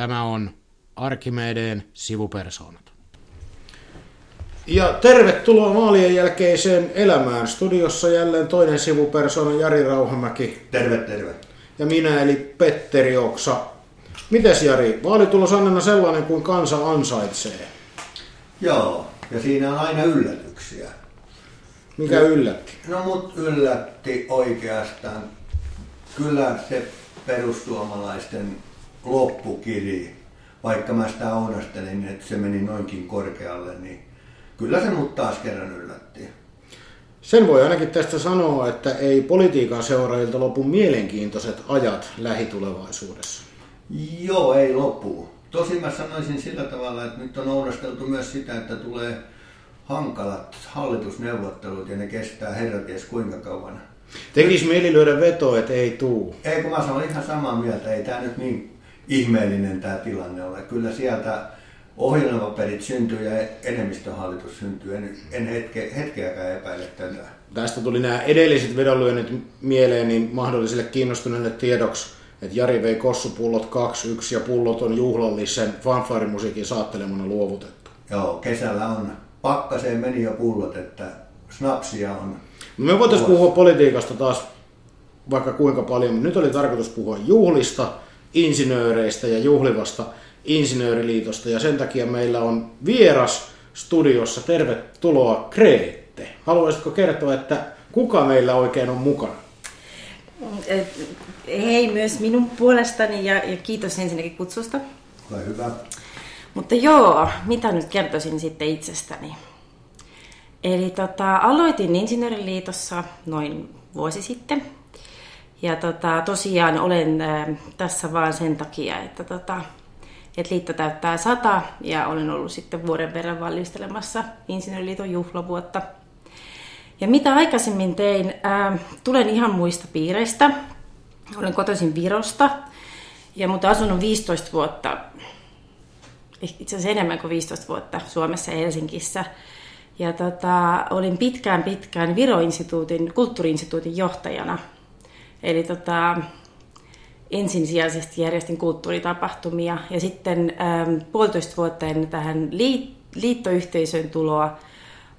Tämä on Arkimedeen sivupersoonat. Ja tervetuloa vaalien jälkeiseen elämään. Studiossa jälleen toinen sivupersona Jari Rauhamäki. Terve, terve. Ja minä eli Petteri Oksa. Mites Jari, vaalitulos on sellainen kuin kansa ansaitsee? Joo, ja siinä on aina yllätyksiä. Mikä yllätti? No mut yllätti oikeastaan kyllä se perussuomalaisten loppukiri, vaikka mä sitä ounastelin, että se meni noinkin korkealle, niin kyllä se mut taas kerran yllätti. Sen voi ainakin tästä sanoa, että ei politiikan seuraajilta lopu mielenkiintoiset ajat lähitulevaisuudessa. Joo, ei lopu. Tosin mä sanoisin sillä tavalla, että nyt on ounasteltu myös sitä, että tulee hankalat hallitusneuvottelut ja ne kestää herraties kuinka kauan. Tekisi mieli lyödä veto, että ei tuu. Ei, kun mä sanon ihan samaa mieltä. Ei tämä nyt niin ihmeellinen tämä tilanne ole. Kyllä sieltä ohjelmaperit syntyy ja enemmistöhallitus syntyy. En, en hetke, hetkeäkään epäile tätä. Tästä tuli nämä edelliset vedonlyönnit mieleen niin mahdollisille kiinnostuneille tiedoksi, että Jari vei kossupullot 2-1 ja pullot on juhlallisen fanfaarimusiikin saattelemana luovutettu. Joo, kesällä on pakkaseen meni jo pullot, että snapsia on. No me voitaisiin puhua politiikasta taas vaikka kuinka paljon, mutta nyt oli tarkoitus puhua juhlista, insinööreistä ja juhlivasta insinööriliitosta ja sen takia meillä on vieras studiossa. Tervetuloa Kreette. Haluaisitko kertoa, että kuka meillä oikein on mukana? Hei myös minun puolestani ja, ja kiitos ensinnäkin kutsusta. Ole hyvä. Mutta joo, mitä nyt kertoisin sitten itsestäni? Eli tota, aloitin Insinööriliitossa noin vuosi sitten. Ja tota, tosiaan olen tässä vaan sen takia, että, tota, että liitto täyttää sata ja olen ollut sitten vuoden verran valmistelemassa Insinööriliiton juhlavuotta. Ja mitä aikaisemmin tein, äh, tulen ihan muista piireistä. Olen kotoisin Virosta ja mutta asunut 15 vuotta itse asiassa enemmän kuin 15 vuotta Suomessa ja Helsingissä. Ja tota, olin pitkään pitkään Viro-instituutin, kulttuuriinstituutin johtajana. Eli tota, ensisijaisesti järjestin kulttuuritapahtumia ja sitten ähm, puolitoista vuotta ennen tähän liit- liittoyhteisön tuloa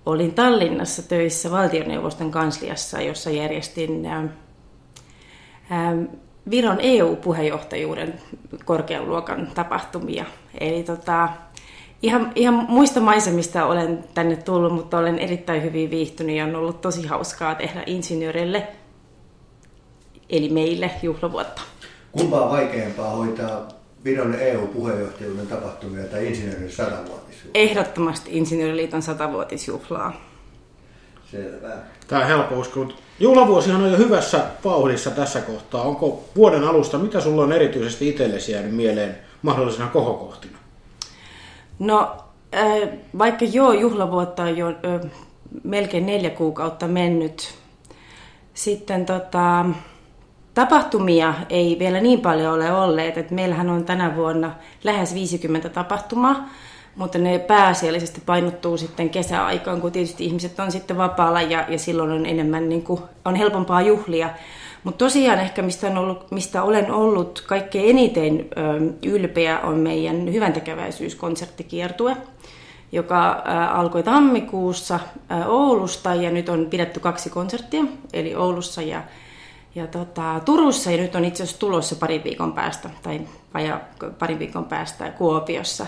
olin Tallinnassa töissä valtioneuvoston kansliassa, jossa järjestin ähm, ähm, Viron EU-puheenjohtajuuden korkean luokan tapahtumia. Eli tota, ihan, ihan muista maisemista olen tänne tullut, mutta olen erittäin hyvin viihtynyt ja on ollut tosi hauskaa tehdä insinöörille, eli meille juhlavuotta. Kumpaa vaikeampaa hoitaa Viron EU-puheenjohtajuuden tapahtumia tai insinöörin satavuotisjuhlaa? Ehdottomasti Insinööriliiton satavuotisjuhlaa. Selvä. Tämä on helppo uskoa. Juhlavuosihan on jo hyvässä vauhdissa tässä kohtaa. Onko vuoden alusta, mitä sulla on erityisesti itsellesi jäänyt mieleen mahdollisena kohokohtina? No, vaikka joo, juhlavuotta on jo melkein neljä kuukautta mennyt. Sitten tota, tapahtumia ei vielä niin paljon ole olleet, että meillähän on tänä vuonna lähes 50 tapahtumaa mutta ne pääasiallisesti painottuu sitten kesäaikaan, kun tietysti ihmiset on sitten vapaalla ja, ja silloin on enemmän niin kuin, on helpompaa juhlia. Mutta tosiaan ehkä mistä, on ollut, mistä olen ollut kaikkein eniten ö, ylpeä on meidän hyväntekeväisyyskonserttikiertue, joka ö, alkoi tammikuussa ö, Oulusta ja nyt on pidetty kaksi konserttia, eli Oulussa ja, ja tota, Turussa ja nyt on itse asiassa tulossa parin viikon päästä tai vajaa parin viikon päästä Kuopiossa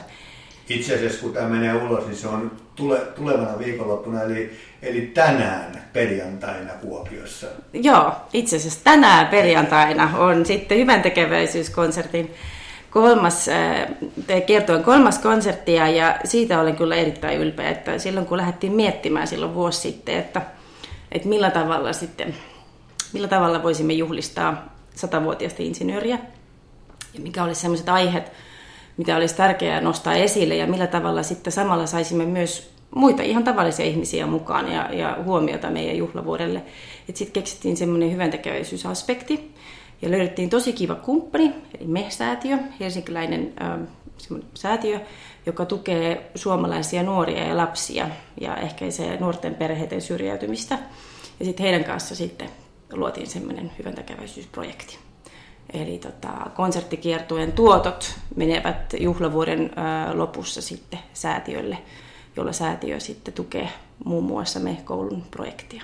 itse asiassa kun tämä menee ulos, niin se on tule, tulevana viikonloppuna, eli, eli tänään perjantaina Kuopiossa. Joo, itse asiassa tänään perjantaina on sitten hyvän tekeväisyyskonsertin kolmas, äh, kertoen kolmas konserttia ja siitä olen kyllä erittäin ylpeä, että silloin kun lähdettiin miettimään silloin vuosi sitten, että, että millä tavalla sitten, millä tavalla voisimme juhlistaa satavuotiaista insinööriä ja mikä olisi sellaiset aiheet, mitä olisi tärkeää nostaa esille ja millä tavalla sitten samalla saisimme myös muita ihan tavallisia ihmisiä mukaan ja, ja huomiota meidän juhlavuodelle. Sitten keksittiin semmoinen hyväntekeväisyysaspekti ja löydettiin tosi kiva kumppani, eli MEH-säätiö, helsinkiläinen äh, säätiö, joka tukee suomalaisia nuoria ja lapsia ja ehkäisee nuorten perheiden syrjäytymistä. Ja sitten heidän kanssa sitten luotiin semmoinen hyväntekeväisyysprojekti. Eli tota, konserttikiertueen tuotot menevät juhlavuoden ää, lopussa sitten säätiölle, jolla säätiö sitten tukee muun muassa me koulun projektia.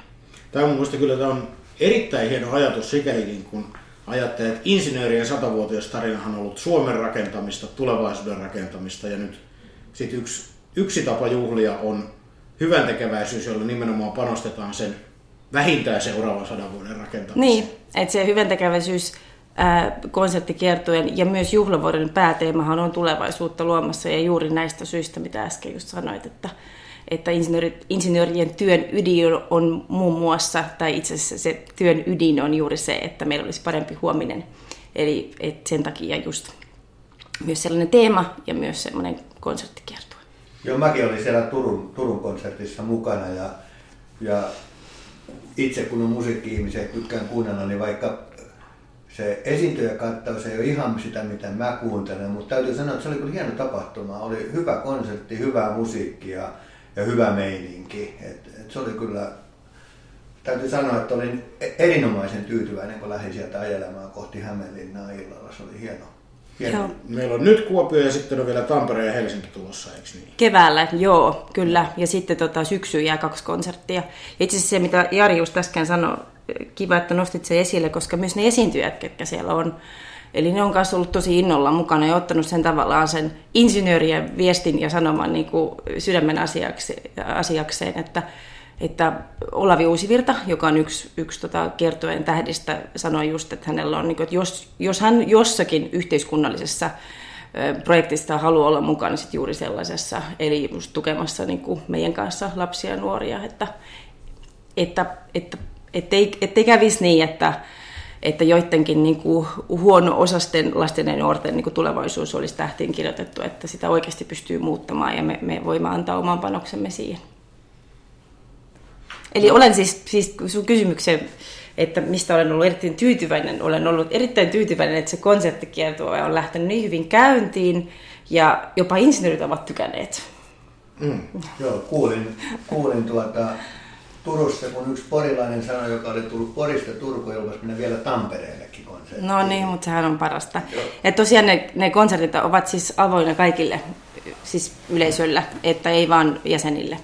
Tämä on mielestäni kyllä tämä on erittäin hieno ajatus sikälikin, kun ajattelee, että insinöörien satavuotias tarinahan on ollut Suomen rakentamista, tulevaisuuden rakentamista ja nyt sitten yksi, yksi tapa juhlia on hyvän tekeväisyys, jolla nimenomaan panostetaan sen vähintään seuraavan sadan vuoden rakentamiseen. Niin, että se hyvän tekeväisyys konserttikiertojen ja myös juhlavuoden pääteemahan on tulevaisuutta luomassa ja juuri näistä syistä, mitä äsken just sanoit, että, että insinöörien työn ydin on muun muassa, tai itse asiassa se työn ydin on juuri se, että meillä olisi parempi huominen. Eli että sen takia just myös sellainen teema ja myös sellainen konserttikiertue. Joo, mäkin olin siellä Turun, Turun konsertissa mukana ja, ja itse kun on musiikki-ihmisiä tykkään kuunnella, niin vaikka se esiintyjäkattaus ei ole ihan sitä, mitä mä kuuntelen, mutta täytyy sanoa, että se oli kyllä hieno tapahtuma. Oli hyvä konsertti, hyvää musiikkia ja hyvä meininki. Et, et se oli kyllä, täytyy sanoa, että olin erinomaisen tyytyväinen, kun lähdin sieltä ajelemaan kohti Hämeenlinnaa illalla. Se oli hieno. Hieno. Joo. Meillä on nyt Kuopio ja sitten on vielä Tampere ja Helsinki tulossa, eikö niin? Keväällä, joo, kyllä. Ja sitten tota, syksyyn jää kaksi konserttia. Itse asiassa se, mitä Jari just äsken sanoi, kiva, että nostit se esille, koska myös ne esiintyjät, ketkä siellä on, Eli ne on kanssa ollut tosi innolla mukana ja ottanut sen tavallaan sen insinöörien viestin ja sanoman niin kuin sydämen asiaksi, asiakseen, että, että Olavi Uusivirta, joka on yksi, yksi tota, kiertojen tähdistä, sanoi just, että hänellä on, niin kuin, että jos, jos hän jossakin yhteiskunnallisessa projektista haluaa olla mukana sit juuri sellaisessa, eli just tukemassa niin kuin meidän kanssa lapsia ja nuoria, että, että, että ettei, ettei kävisi niin, että, että joidenkin niin kuin huono-osasten lasten ja nuorten niin kuin tulevaisuus olisi tähtiin kirjoitettu, että sitä oikeasti pystyy muuttamaan ja me, me voimme antaa oman panoksemme siihen. Eli olen siis, siis sun kysymykseen, että mistä olen ollut erittäin tyytyväinen, olen ollut erittäin tyytyväinen, että se konserttikiertue on lähtenyt niin hyvin käyntiin ja jopa insinöörit ovat tykänneet. Mm, joo, kuulin, kuulin tuota, Turussa, kun yksi porilainen sanoi, joka oli tullut Porista Turkuun, joutuisi mennä vielä Tampereellekin konserttiin. No niin, mutta sehän on parasta. Joo. Ja tosiaan ne, ne konsertit ovat siis avoinna kaikille siis yleisöllä, että ei vaan jäsenille.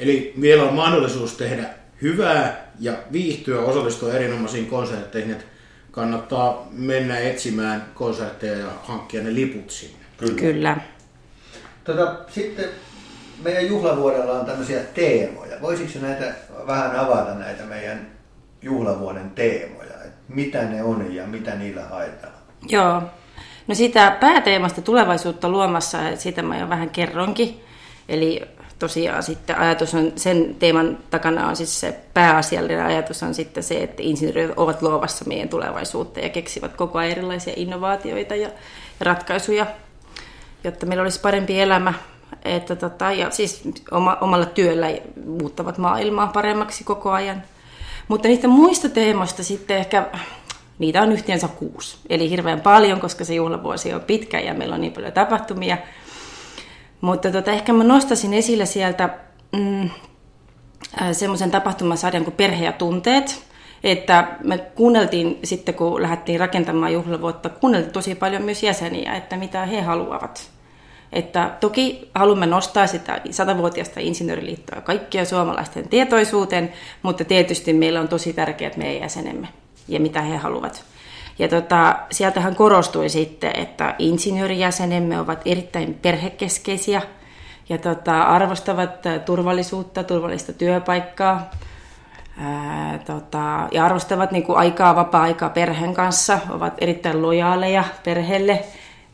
Eli vielä on mahdollisuus tehdä hyvää ja viihtyä, osallistua erinomaisiin konsertteihin, että kannattaa mennä etsimään konsertteja ja hankkia ne liput sinne. Kyllä. Kyllä. Tota, sitten meidän juhlavuodella on tämmöisiä teemoja. Voisitko näitä vähän avata näitä meidän juhlavuoden teemoja? Et mitä ne on ja mitä niillä haetaan? Joo. No sitä pääteemasta tulevaisuutta luomassa, sitä mä jo vähän kerronkin. Eli tosiaan sitten ajatus on, sen teeman takana on siis se pääasiallinen ajatus on sitten se, että insinöörit ovat luovassa meidän tulevaisuutta ja keksivät koko ajan erilaisia innovaatioita ja ratkaisuja, jotta meillä olisi parempi elämä että tota, ja siis oma, omalla työllä muuttavat maailmaa paremmaksi koko ajan. Mutta niistä muista teemoista sitten ehkä, niitä on yhteensä kuusi. Eli hirveän paljon, koska se juhlavuosi on pitkä ja meillä on niin paljon tapahtumia. Mutta tota, ehkä mä nostasin esille sieltä mm, semmoisen tapahtumasarjan kuin Perhe ja tunteet. Että me kuunneltiin sitten, kun lähdettiin rakentamaan juhlavuotta, kuunneltiin tosi paljon myös jäseniä, että mitä he haluavat että toki haluamme nostaa sitä satavuotiaista insinööriliittoa kaikkia suomalaisten tietoisuuteen, mutta tietysti meillä on tosi tärkeät meidän jäsenemme ja mitä he haluavat. Ja tota, sieltähän korostui sitten, että insinöörijäsenemme ovat erittäin perhekeskeisiä ja tota, arvostavat turvallisuutta, turvallista työpaikkaa ää, tota, ja arvostavat niin kuin aikaa, vapaa-aikaa perheen kanssa, ovat erittäin lojaaleja perheelle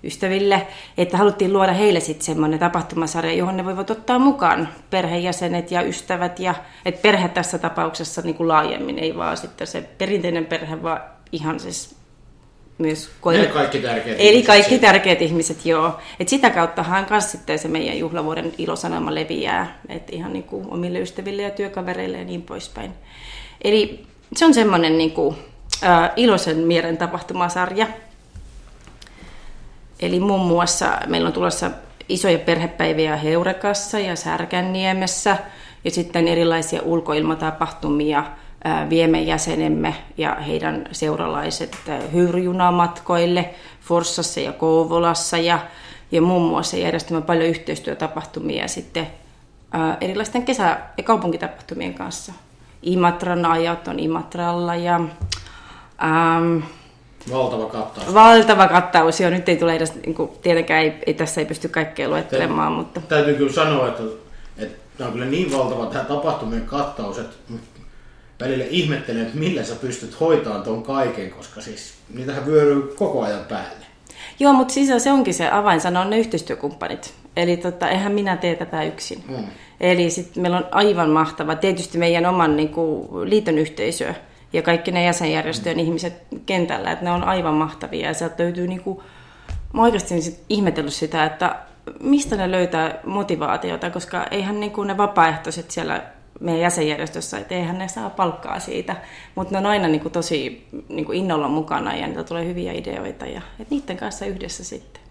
ystäville, että haluttiin luoda heille sitten semmoinen tapahtumasarja, johon ne voivat ottaa mukaan perheenjäsenet ja ystävät. Ja, että perhe tässä tapauksessa niin kuin laajemmin, ei vaan sitten se perinteinen perhe, vaan ihan siis myös koirat. Eli kaikki tärkeät Eli ihmiset kaikki siitä. tärkeät ihmiset, joo. Et sitä kauttahan kanssa sitten se meidän juhlavuoden ilosanoma leviää, että ihan niin kuin omille ystäville ja työkavereille ja niin poispäin. Eli se on semmoinen niin kuin, äh, iloisen mielen tapahtumasarja, Eli muun muassa meillä on tulossa isoja perhepäiviä Heurekassa ja Särkänniemessä ja sitten erilaisia ulkoilmatapahtumia viemme jäsenemme ja heidän seuralaiset ää, hyyryjunamatkoille Forssassa ja Kouvolassa ja, ja muun muassa järjestämme paljon yhteistyötapahtumia sitten erilaisten kesä- ja kaupunkitapahtumien kanssa. Imatran ajat on Imatralla ja ähm, Valtava kattaus. valtava kattaus. Jo nyt ei tule edes, niin kuin, tietenkään ei, ei, tässä ei pysty kaikkea luettelemaan, mutta Täytyy kyllä sanoa, että, että tämä on kyllä niin valtava tämä tapahtumien kattaus, että välillä ihmettelen, että millä sä pystyt hoitamaan ton kaiken, koska siis niitähän vyöryy koko ajan päälle. Joo, mutta siis se onkin se avainsana, on ne yhteistyökumppanit. Eli tota, eihän minä tee tätä yksin. Mm. Eli sitten meillä on aivan mahtava, tietysti meidän oman niin kuin, liiton yhteisö ja kaikki ne jäsenjärjestöjen ihmiset kentällä, että ne on aivan mahtavia. Ja sieltä löytyy, niin kuin, mä oikeasti sit ihmetellyt sitä, että mistä ne löytää motivaatiota, koska eihän niin kuin ne vapaaehtoiset siellä meidän jäsenjärjestössä, että eihän ne saa palkkaa siitä, mutta ne on aina niin kuin tosi niin kuin innolla mukana ja niitä tulee hyviä ideoita ja että niiden kanssa yhdessä sitten.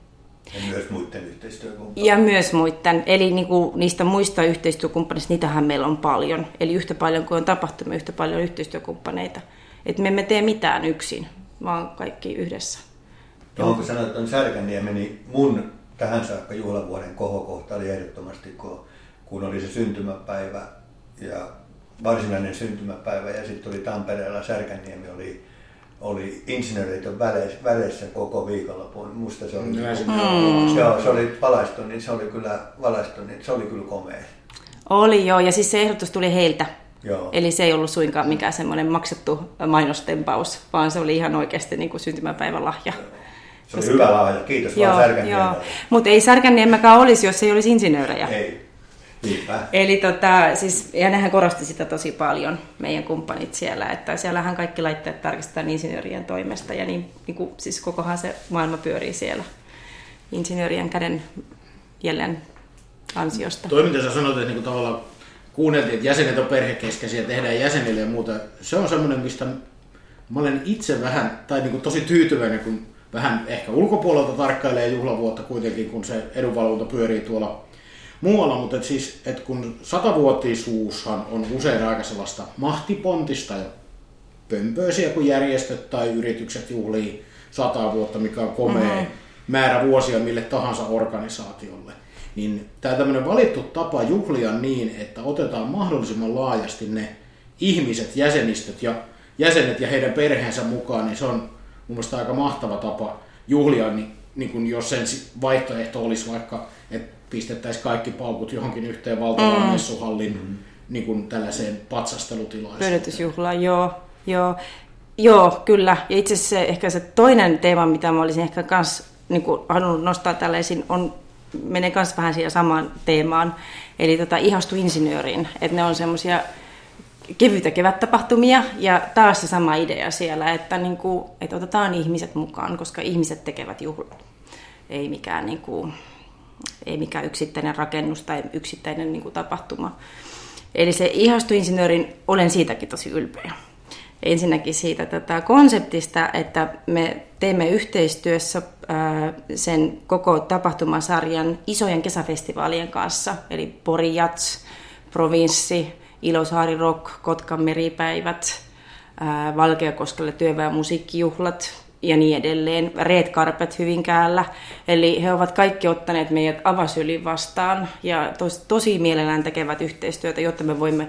Ja myös muiden yhteistyökumppaneiden. Ja myös muiden, eli niin kuin niistä muista yhteistyökumppaneista, niitähän meillä on paljon. Eli yhtä paljon kuin on tapahtumia, yhtä paljon yhteistyökumppaneita. Että me emme tee mitään yksin, vaan kaikki yhdessä. No, kun sanoit tuon Särkänniemen, niin mun tähän saakka juhlavuoden kohokohta oli ehdottomasti, kun, kun oli se syntymäpäivä ja varsinainen syntymäpäivä ja sitten oli Tampereella Särkänniemi oli, oli insinööreiden väleissä, väleissä koko viikonlopun. Musta se oli, Näin se mm. joo, se oli valaistu, niin se oli kyllä valaistu, niin se oli kyllä komea. Oli joo, ja siis se ehdotus tuli heiltä. Joo. Eli se ei ollut suinkaan mikään semmoinen maksettu mainostempaus, vaan se oli ihan oikeasti niin kuin syntymäpäivän lahja. Se oli hyvä lahja, kiitos vaan Särkänniemelle. Mutta ei Särkänniemäkään olisi, jos ei olisi insinöörejä. Ei, niinpä. Eli tota, siis, ja nehän korosti sitä tosi paljon, meidän kumppanit siellä, että siellähän kaikki laitteet tarkistetaan insinöörien toimesta ja niin, niin kuin, siis kokohan se maailma pyörii siellä insinöörien käden jälleen ansiosta. Toi mitä sä sanoit, että niinku tavallaan kuunneltiin, että jäsenet on perhekeskeisiä, tehdään jäsenille ja muuta. Se on semmoinen, mistä mä olen itse vähän, tai niinku tosi tyytyväinen, kun vähän ehkä ulkopuolelta tarkkailee juhlavuotta kuitenkin, kun se edunvalvonta pyörii tuolla muualla, mutta et siis, et kun satavuotisuushan on usein aika sellaista mahtipontista ja pömpöisiä, kun järjestöt tai yritykset juhlii sata vuotta, mikä on komea mm-hmm. määrä vuosia mille tahansa organisaatiolle. Niin tämä tämmöinen valittu tapa juhlia niin, että otetaan mahdollisimman laajasti ne ihmiset, jäsenistöt ja jäsenet ja heidän perheensä mukaan, niin se on mun mielestä aika mahtava tapa juhlia, niin, niin kuin jos sen vaihtoehto olisi vaikka, että pistettäisiin kaikki paukut johonkin yhteen valtavaan mm. messuhallin niin kuin tällaiseen patsastelutilaisuuteen. Pölytysjuhla, joo, joo. Joo, kyllä. Ja itse asiassa ehkä se toinen teema, mitä mä olisin ehkä kans niin halunnut nostaa tällä esiin, on, menee myös vähän siihen samaan teemaan. Eli tota, ihastu insinööriin. Että ne on semmoisia kevyitä kevättapahtumia ja taas se sama idea siellä, että, niin kuin, että otetaan ihmiset mukaan, koska ihmiset tekevät juhlat. Ei mikään, niin kuin, ei mikään yksittäinen rakennus tai yksittäinen niin kuin, tapahtuma. Eli se ihastuinsinöörin, olen siitäkin tosi ylpeä. Ensinnäkin siitä tätä konseptista, että me teemme yhteistyössä sen koko tapahtumasarjan isojen kesäfestivaalien kanssa, eli Pori Jats, Provinssi, Ilosaari Rock, Kotkan meripäivät, Valkeakoskelle työväen musiikkijuhlat ja niin edelleen, Red Carpet Hyvinkäällä. Eli he ovat kaikki ottaneet meidät avasyliin vastaan ja tos, tosi mielellään tekevät yhteistyötä, jotta me voimme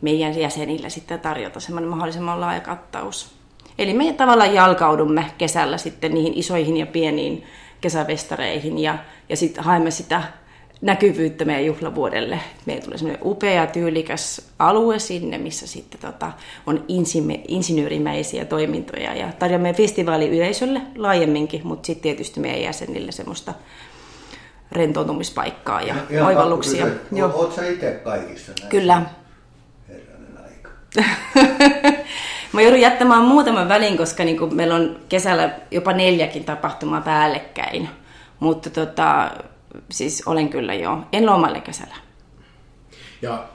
meidän jäsenille sitten tarjota semmoinen mahdollisimman laaja kattaus. Eli me tavallaan jalkaudumme kesällä sitten niihin isoihin ja pieniin kesävestareihin ja, ja sitten haemme sitä näkyvyyttä meidän juhlavuodelle. Meillä tulee semmoinen upea, tyylikäs alue sinne, missä sitten tota, on insime, insinöörimäisiä toimintoja ja tarjoamme festivaaliyleisölle laajemminkin, mutta sitten tietysti meidän jäsenille semmoista rentoutumispaikkaa ja Ihan oivalluksia. Oletko sä itse kaikissa näissä? Kyllä. Herranen aika. Mä joudun jättämään muutaman välin, koska niin meillä on kesällä jopa neljäkin tapahtumaa päällekkäin. Mutta tota, siis olen kyllä jo. En lomalle kesällä. Ja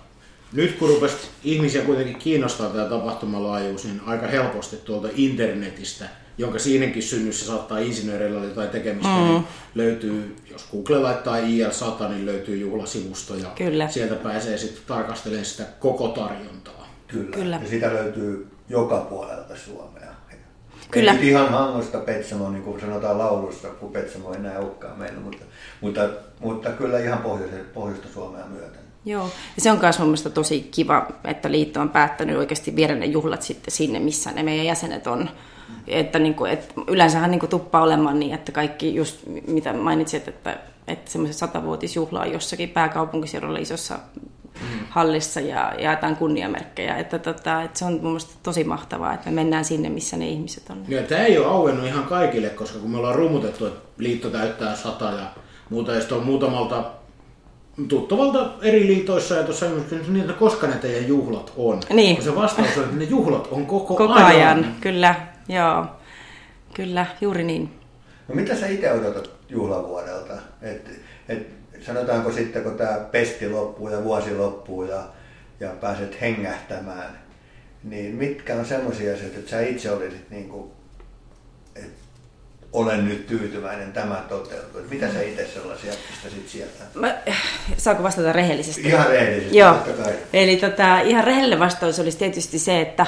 nyt kun rupesi ihmisiä kuitenkin kiinnostaa tämä tapahtumalaajuus, niin aika helposti tuolta internetistä, jonka siinäkin synnyssä saattaa insinööreillä olla jotain tekemistä, mm. niin löytyy, jos Google laittaa IL100, niin löytyy juhlasivusto ja Kyllä. sieltä pääsee sitten tarkastelemaan sitä koko tarjontaa. Kyllä. Kyllä. Ja sitä löytyy joka puolelta Suomea. Kyllä. Ei nyt ihan Hangosta Petsamo, niin kuin sanotaan laulussa, kun Petsamo ei enää olekaan meillä, mutta, mutta, mutta kyllä ihan pohjoista, pohjoista Suomea myöten. Joo, ja se on myös mun mielestä tosi kiva, että liitto on päättänyt oikeasti viedä ne juhlat sitten sinne, missä ne meidän jäsenet on. Että, niin kuin, että yleensähän niin kuin tuppaa olemaan niin, että kaikki just mitä mainitsit, että, että semmoiset satavuotisjuhla on jossakin pääkaupunkiseudulla isossa hallissa ja jaetaan kunniamerkkejä. Että, tota, että se on mun mielestä tosi mahtavaa, että me mennään sinne, missä ne ihmiset on. Ja tämä ei ole auennut ihan kaikille, koska kun me ollaan rummutettu, että liitto täyttää sata ja muuta, ja sitten on muutamalta tuttavalta eri liitoissa ja tuossa niin, että koska ne teidän juhlat on. Niin. Kun se vastaus on, että ne juhlat on koko, Koko ajan. ajan, kyllä, joo. Kyllä, juuri niin. No mitä sä itse odotat juhlavuodelta? Et, et, sanotaanko sitten, kun tämä pesti loppuu ja vuosi loppuu ja, ja pääset hengähtämään, niin mitkä on semmoisia asioita, että sä itse olisit niin kuin, että olen nyt tyytyväinen, tämä toteutuu. Mitä sä itse sellaisia pistäisit sieltä? Mä, saanko vastata rehellisesti? Ihan rehellisesti, Joo. kai. Eli tota, ihan rehellinen vastaus olisi tietysti se, että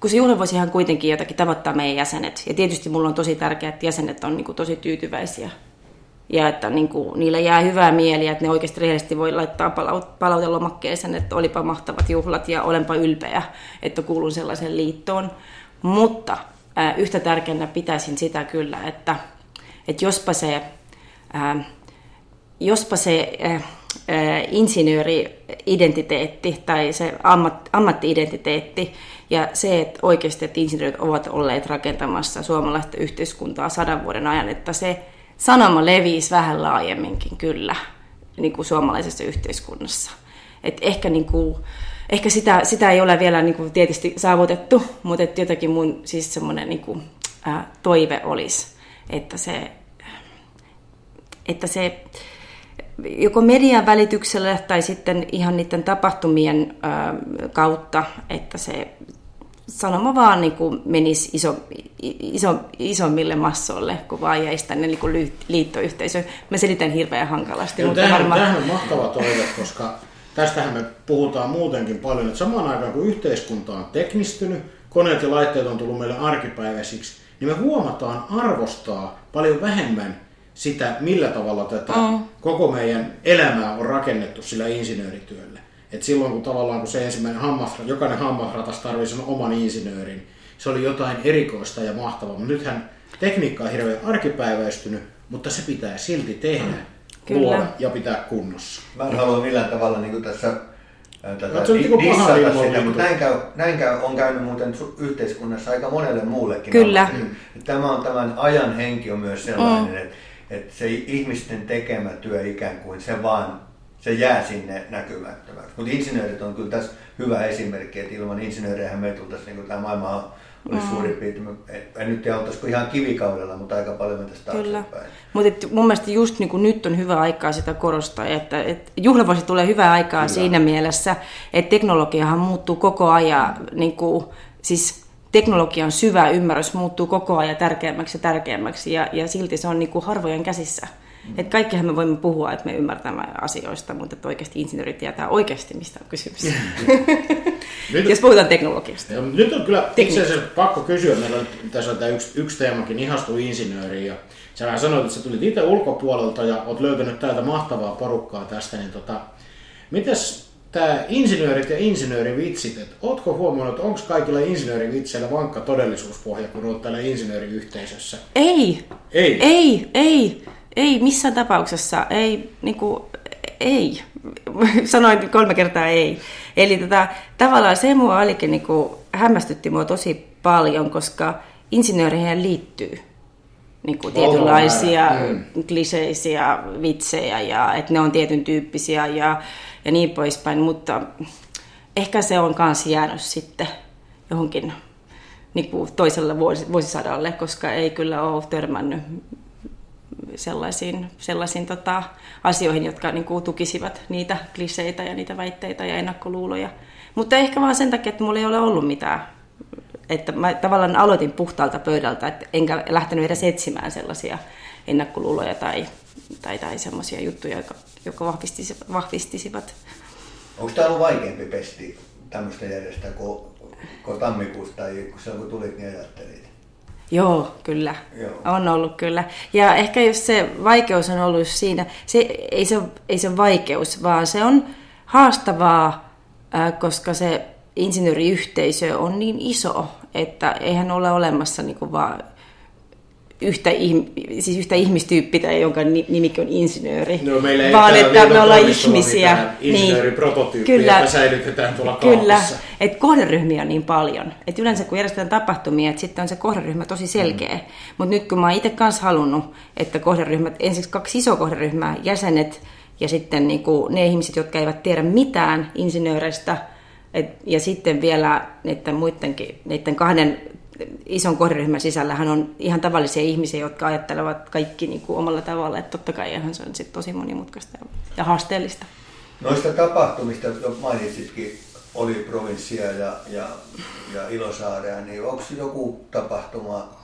kun se juhlavuosihan kuitenkin jotakin tavoittaa meidän jäsenet. Ja tietysti mulla on tosi tärkeää, että jäsenet on niin kuin, tosi tyytyväisiä. Ja että niin kuin, niillä jää hyvää mieliä, että ne oikeasti rehellisesti voi laittaa palaut- palautelomakkeeseen, että olipa mahtavat juhlat ja olenpa ylpeä, että kuulun sellaiseen liittoon. Mutta yhtä tärkeänä pitäisin sitä kyllä, että, että jospa se... Jospa se insinööri-identiteetti tai se ammat, ammatti-identiteetti ja se, että oikeasti että insinöörit ovat olleet rakentamassa suomalaista yhteiskuntaa sadan vuoden ajan, että se sanoma leviisi vähän laajemminkin kyllä niin kuin suomalaisessa yhteiskunnassa. Et ehkä, niin kuin, ehkä sitä, sitä ei ole vielä niin kuin tietysti saavutettu, mutta että jotakin mun siis semmoinen niin kuin, äh, toive olisi, että se, että se joko median välityksellä tai sitten ihan niiden tapahtumien ö, kautta, että se sanoma vaan niin kuin menisi iso, iso, isommille massoille, kun vaan jäisi tänne niin kuin liittoyhteisöön. Mä selitän hirveän hankalasti, Joo, mutta tämähän, varmaan... tämähän on mahtava toive, koska tästähän me puhutaan muutenkin paljon, että samaan aikaan kun yhteiskunta on teknistynyt, koneet ja laitteet on tullut meille arkipäiväisiksi, niin me huomataan arvostaa paljon vähemmän sitä, millä tavalla tätä Mm. koko meidän elämää on rakennettu sillä insinöörityöllä. Et silloin kun tavallaan kun se ensimmäinen hammas, jokainen hammasratas tarvitsee sen oman insinöörin, se oli jotain erikoista ja mahtavaa. Mutta nythän tekniikka on hirveän arkipäiväistynyt, mutta se pitää silti tehdä, Kyllä. luoda ja pitää kunnossa. Mä en halua millään tavalla niin tässä tätä No, niinku dissata ilman sitä, mutta näin, käy, näin käy, on käynyt muuten yhteiskunnassa aika monelle muullekin. Kyllä. ammatille. Tämä on tämän ajan henki on myös sellainen, mm. että, että se ihmisten tekemä työ ikään kuin se vaan se jää sinne näkymättömäksi. Mutta insinöörit on kyllä tässä hyvä esimerkki, että ilman insinöörejä me ei tultaisi, niin kuin tämä maailma olisi mm. suurin piirtein, en nyt tiedä oltaisiko ihan kivikaudella, mutta aika paljon tästä Kyllä. Mutta mun mielestä just niin kuin nyt on hyvä aikaa sitä korostaa, että, että juhlavuosi tulee hyvää aikaa Kyllä. siinä mielessä, että teknologiahan muuttuu koko ajan, niin kuin, siis teknologian syvä ymmärrys muuttuu koko ajan tärkeämmäksi ja tärkeämmäksi ja, ja silti se on niin kuin harvojen käsissä. Mm. Että kaikkihan me voimme puhua, että me ymmärtämme asioista, mutta että oikeasti insinööri tietää oikeasti, mistä on kysymys. Nyt- Jos puhutaan teknologiasta. Ja nyt on kyllä itse asiassa pakko kysyä, meillä on, tässä on tämä yksi, yksi teemakin, ihastu insinööri, ja sä vähän sanoit, että sä tulit itse ulkopuolelta ja oot löytänyt täältä mahtavaa porukkaa tästä, niin tota, mites tämä insinöörit ja insinöörivitsit, että ootko huomannut, että onko kaikilla insinöörivitseillä vankka todellisuuspohja, kun oot täällä insinööriyhteisössä? Ei, Ei. ei, ei, ei missään tapauksessa, ei, niinku, ei. Sanoin kolme kertaa ei. Eli tota, tavallaan se mua olikin niinku, hämmästytti mua tosi paljon, koska insinööreihin liittyy niin kuin tietynlaisia mm. kliseisiä vitsejä ja että ne on tietyn tyyppisiä ja, ja niin poispäin, mutta ehkä se on myös jäänyt sitten johonkin niin kuin toiselle vuosi, vuosisadalle, koska ei kyllä ole törmännyt sellaisiin, sellaisiin tota, asioihin, jotka niin kuin, tukisivat niitä kliseitä ja niitä väitteitä ja ennakkoluuloja. Mutta ehkä vaan sen takia, että mulla ei ole ollut mitään. Että mä tavallaan aloitin puhtaalta pöydältä, että enkä lähtenyt edes etsimään sellaisia ennakkoluuloja tai, tai, tai sellaisia juttuja, jotka, jotka vahvistisivat, vahvistisivat. Onko tämä ollut vaikeampi pesti tämmöistä järjestää kuin, kuin tammikuussa tai kun silloin kun tulit, niin ajattelit? Joo, kyllä. Joo. On ollut kyllä. Ja ehkä jos se vaikeus on ollut siinä, se, ei, se, ei se vaikeus, vaan se on haastavaa, koska se insinööriyhteisö on niin iso, että eihän ole olemassa niin kuin vaan yhtä, siis yhtä ihmistyyppiä, jonka ni- nimikin on insinööri, No, meillä ei vaan että me ollaan ihmisiä. Niin. joita säilytetään tuolla Kyllä, että kohderyhmiä on niin paljon. Että yleensä kun järjestetään tapahtumia, että sitten on se kohderyhmä tosi selkeä. Mm. Mutta nyt kun mä oon itse kanssa halunnut, että kohderyhmät, ensiksi kaksi isoa kohderyhmää, jäsenet ja sitten niin kuin ne ihmiset, jotka eivät tiedä mitään insinööreistä, et, ja sitten vielä niiden muidenkin, niiden kahden ison kohderyhmän sisällähän on ihan tavallisia ihmisiä, jotka ajattelevat kaikki niin kuin omalla tavalla, että totta kai ihan se on sit tosi monimutkaista ja- haasteellista. Noista tapahtumista, jo mainitsitkin, oli provinssia ja, ja, ja Ilosaarea, niin onko joku tapahtuma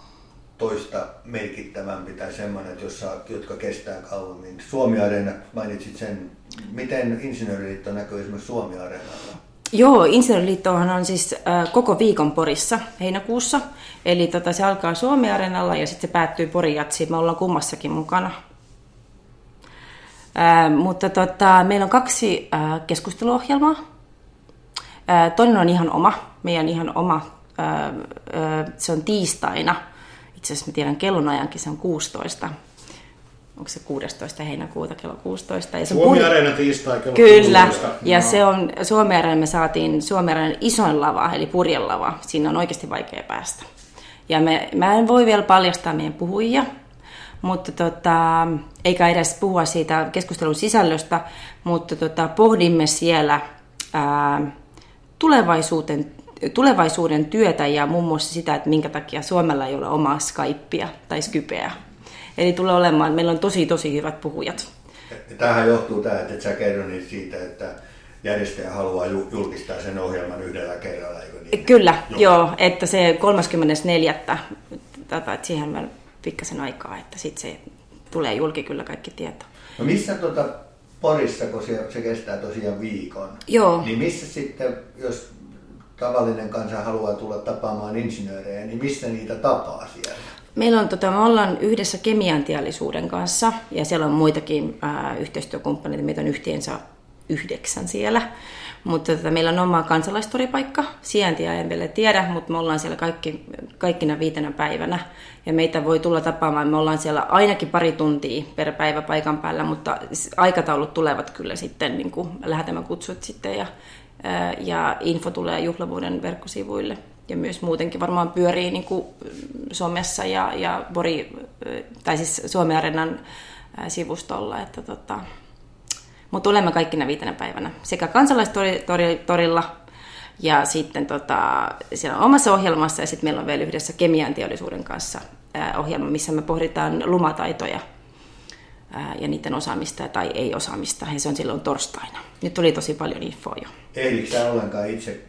toista merkittävämpi tai semmoinen, jossa, jotka kestää kauemmin? Suomi Areena, mainitsit sen. Miten Insinööriliitto näkyy esimerkiksi Suomi Areenalla? Joo, Insinööriliittohan on siis äh, koko viikon Porissa heinäkuussa. Eli tota, se alkaa Suomi-areenalla ja sitten se päättyy Porin jatsiin. Me ollaan kummassakin mukana. Äh, mutta tota, meillä on kaksi äh, keskusteluohjelmaa. Äh, toinen on ihan oma, meidän ihan oma. Äh, äh, se on tiistaina. Itse asiassa mä tiedän kellonajankin, se on 16. Onko se 16. heinäkuuta kello 16? Ja se Suomi Areena tiistai kello Kyllä, 16. ja No. se on Suomeen me saatiin Suomeen isoin lava, eli purjelava. Siinä on oikeasti vaikea päästä. Ja me, mä en voi vielä paljastaa meidän puhujia, mutta tota, eikä edes puhua siitä keskustelun sisällöstä, mutta tota, pohdimme siellä ää, tulevaisuuden, tulevaisuuden työtä ja muun muassa sitä, että minkä takia Suomella ei ole omaa Skypea tai Skypeä. Eli tulee olemaan, meillä on tosi tosi hyvät puhujat. Ja Tämähän johtuu tämä, että et sä kerronit siitä, että järjestäjä haluaa ju- julkistaa sen ohjelman yhdellä kerralla, eikö niin? Kyllä, joo, joo että se 34. Tätä, että siihen on pikkasen aikaa, että sitten se tulee julki kyllä kaikki tieto. No missä tuota Porissa, kun se, se kestää tosiaan viikon, Joo. niin missä sitten, jos tavallinen kansa haluaa tulla tapaamaan insinöörejä, niin missä niitä tapaa siellä? Meillä on, tota, me ollaan yhdessä kemian teollisuuden kanssa ja siellä on muitakin ää, yhteistyökumppaneita, meitä on yhteensä yhdeksän siellä. Mutta tota, meillä on oma kansalaistoripaikka, sijaintia en vielä tiedä, mutta me ollaan siellä kaikki, kaikkina viitenä päivänä. Ja meitä voi tulla tapaamaan, me ollaan siellä ainakin pari tuntia per päivä paikan päällä, mutta aikataulut tulevat kyllä sitten, niin kuin lähetämme kutsut sitten ja, ää, ja info tulee juhlavuoden verkkosivuille. Ja myös muutenkin varmaan pyörii niin kuin somessa ja, ja Bori, tai siis Suomen Areenan ää, sivustolla, että tota, mutta olemme kaikkina viitenä päivänä sekä kansalaistorilla ja sitten tota, siellä on omassa ohjelmassa ja sitten meillä on vielä yhdessä kemian teollisuuden kanssa ohjelma, missä me pohditaan lumataitoja ja niiden osaamista tai ei-osaamista ja se on silloin torstaina. Nyt tuli tosi paljon infoa jo. Ehdikö ollenkaan itse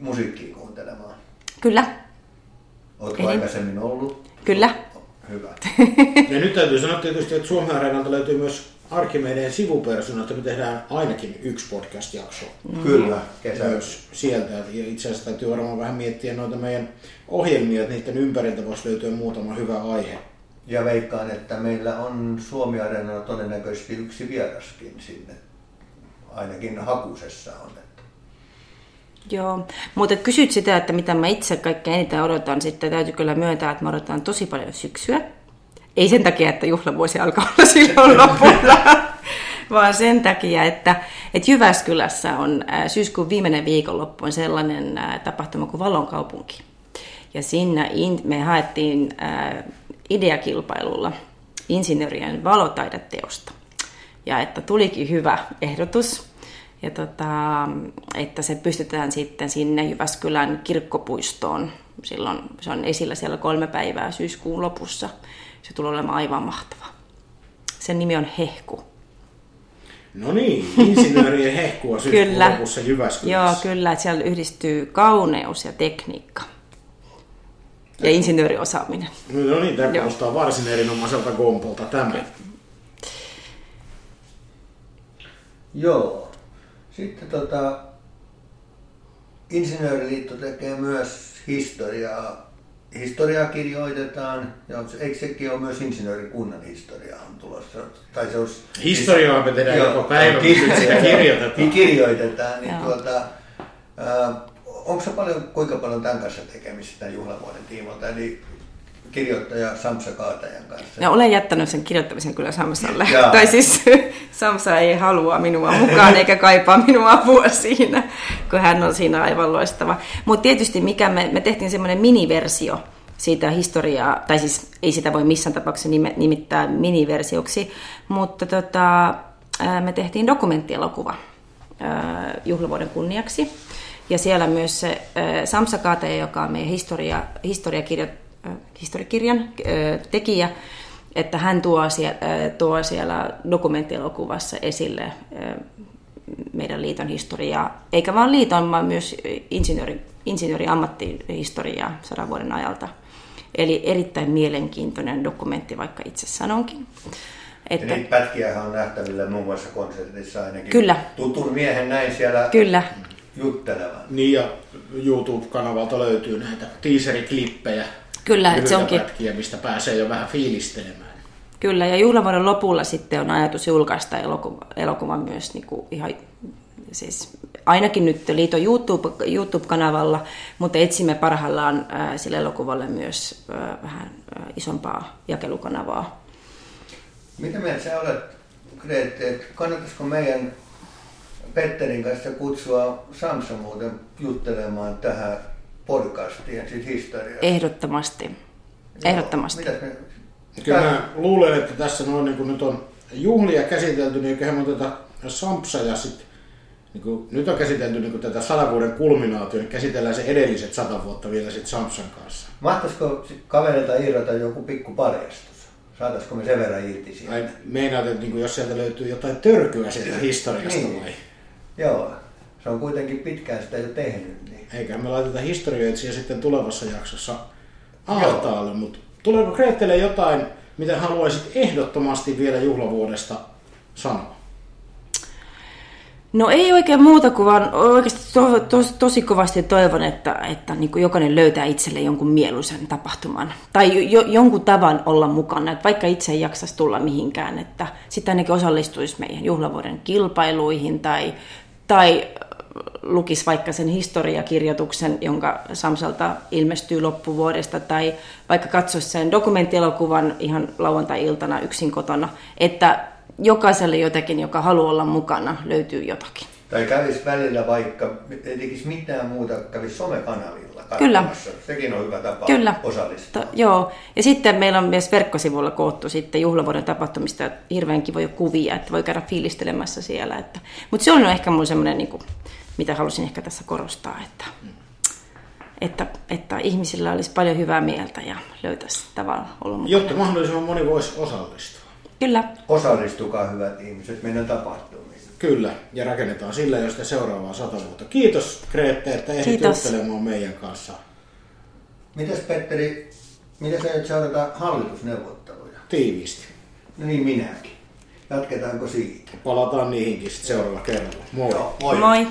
musiikkia kuuntelemaan? Kyllä, Oletko Ehdin. aikaisemmin ollut? kyllä. Hyvä. Ja nyt täytyy sanoa tietysti, että Suomen Areenalta löytyy myös Arkimedeen sivupersona, että me tehdään ainakin yksi podcast-jakso Kyllä, kesä. myös sieltä. Ja itse asiassa täytyy varmaan vähän miettiä noita meidän ohjelmia, että niiden ympäriltä voisi löytyä muutama hyvä aihe. Ja veikkaan, että meillä on Suomi Areenalla todennäköisesti yksi vieraskin sinne. Ainakin hakusessa on. Että Joo, mutta kysyt sitä, että mitä mä itse kaikkein eniten odotan, sitten täytyy kyllä myöntää, että mä odotan tosi paljon syksyä. Ei sen takia, että juhlavuosi alkaa olla silloin lopulla, vaan sen takia, että, että Jyväskylässä on ää, syyskuun viimeinen viikonloppu on sellainen ää, tapahtuma kuin Valon kaupunki. Ja sinne in, me haettiin ää, ideakilpailulla insinöörien valotaideteosta. Ja että tulikin hyvä ehdotus, ja tota, että se pystytään sitten sinne Jyväskylän kirkkopuistoon. Silloin se on esillä siellä kolme päivää syyskuun lopussa. Se tulee olemaan aivan mahtava. Sen nimi on Hehku. No niin, insinöörien hehkua syyskuun Kyllä. lopussa Joo, Jyväskylässä. kyllä, että siellä yhdistyy kauneus ja tekniikka. Ja insinööriosaaminen. No niin, tämä Joo. kuulostaa varsin erinomaiselta kompolta tämä. Joo. Sitten tota, Insinööriliitto tekee myös historiaa. Historiaa kirjoitetaan, ja eikö sekin ole myös insinöörikunnan historiaa on tulossa? Tai se olisi, Historiaa me tehdään Joo, koko päivä, mutta sitä kirjoitetaan. kirjoitetaan, niin tuota, ää, onko se paljon, kuinka paljon tämän kanssa tekemistä tämän juhlavuoden tiimoilta, eli kirjoittaja Samsa Kaatajan kanssa? No, olen jättänyt sen kirjoittamisen kyllä Samsalle. Jaa. tai siis Samsa ei halua minua mukaan eikä kaipaa minua apua siinä, kun hän on siinä aivan loistava. Mutta tietysti mikä me, me tehtiin semmoinen miniversio siitä historiaa, tai siis ei sitä voi missään tapauksessa nimittää miniversioksi, mutta tota, me tehtiin dokumenttielokuva juhlavuoden kunniaksi. Ja siellä myös se Samsa Kate, joka on meidän historia, historiakirjo, ää, historiakirjan tekijä, että hän tuo siellä, tuo siellä dokumenttielokuvassa esille meidän liiton historiaa, eikä vain liiton, vaan myös insinööri, insinööriammattihistoriaa sadan vuoden ajalta. Eli erittäin mielenkiintoinen dokumentti, vaikka itse sanonkin. Ja Että, niitä pätkiä on nähtävillä muun muassa konsertissa ainakin. Kyllä. Tutun miehen näin siellä kyllä, juttelevan. Niin ja YouTube-kanavalta löytyy näitä teaseriklippejä. Kyllä, että se onkin- Pätkiä, mistä pääsee jo vähän fiilistelemään. Kyllä, ja juhlavuoden lopulla sitten on ajatus julkaista elokuva, elokuva myös niin kuin ihan, siis ainakin nyt liiton YouTube, YouTube-kanavalla, mutta etsimme parhaillaan ää, sille elokuvalle myös ää, vähän ää, isompaa jakelukanavaa. Mitä mieltä sä olet, Grete, että kannattaisiko meidän Petterin kanssa kutsua Samsa muuten juttelemaan tähän podcastiin siitä historiasta? Ehdottomasti. Ehdottomasti. Mitäs me... Kyllä mä luulen, että tässä noin, niin kun nyt on juhlia käsitelty, niin eiköhän me oteta Sampsa ja sitten niin kun, nyt on käsitelty niin kun tätä sadan vuoden kulminaatio, niin käsitellään se edelliset sata vuotta vielä sitten Sampsan kanssa. Mahtaisiko kaverilta irrota joku pikku paljastus? Saataisiko me sen verran irti siitä? Ai, meinaat, että niin kun jos sieltä löytyy jotain törkyä sieltä historiasta Niin. vai? Joo, se on kuitenkin pitkään sitä jo tehnyt. Niin. Eiköhän me laiteta historioitsija sitten tulevassa jaksossa ahtaalle, mutta tuleeko Greetelle jotain, mitä haluaisit ehdottomasti vielä juhlavuodesta sanoa? No ei oikein muuta kuin vaan oikeasti to, to, tosi kovasti toivon, että, että niin kuin jokainen löytää itselle jonkun mieluisen tapahtuman. Tai jo, jonkun tavan olla mukana, että vaikka itse ei jaksaisi tulla mihinkään, että sitten ainakin osallistuisi meidän juhlavuoden kilpailuihin tai, tai lukisi vaikka sen historiakirjoituksen, jonka Samsalta ilmestyy loppuvuodesta, tai vaikka katsoisi sen dokumenttielokuvan ihan lauantai-iltana yksin kotona, että jokaiselle jotenkin, joka haluaa olla mukana, löytyy jotakin. Tai kävis välillä vaikka, ei tekisi mitään muuta, kävis somekanavilla Kyllä. Sekin on hyvä tapa Kyllä. osallistua. To, joo, ja sitten meillä on myös verkkosivuilla koottu sitten juhlavuoden tapahtumista hirveän kivoja kuvia, että voi käydä fiilistelemässä siellä. Että, mutta se on ehkä mun semmoinen, niin kuin, mitä halusin ehkä tässä korostaa, että, että, että ihmisillä olisi paljon hyvää mieltä ja löytäisi tavalla olla mukana. Jotta mahdollisimman moni voisi osallistua. Kyllä, Osallistukaa hyvät ihmiset meidän tapahtumiin. Kyllä, ja rakennetaan sillä jo sitä seuraavaa sata vuotta. Kiitos Greette, että ehdit Kiitos. juttelemaan meidän kanssa Mitäs Petteri, mitä sä nyt seurata hallitusneuvotteluja? tiiviisti. No niin minäkin. Jatketaanko siitä? Palataan niihinkin sitten seuraavalla kerralla. Moi! Joo, moi. moi.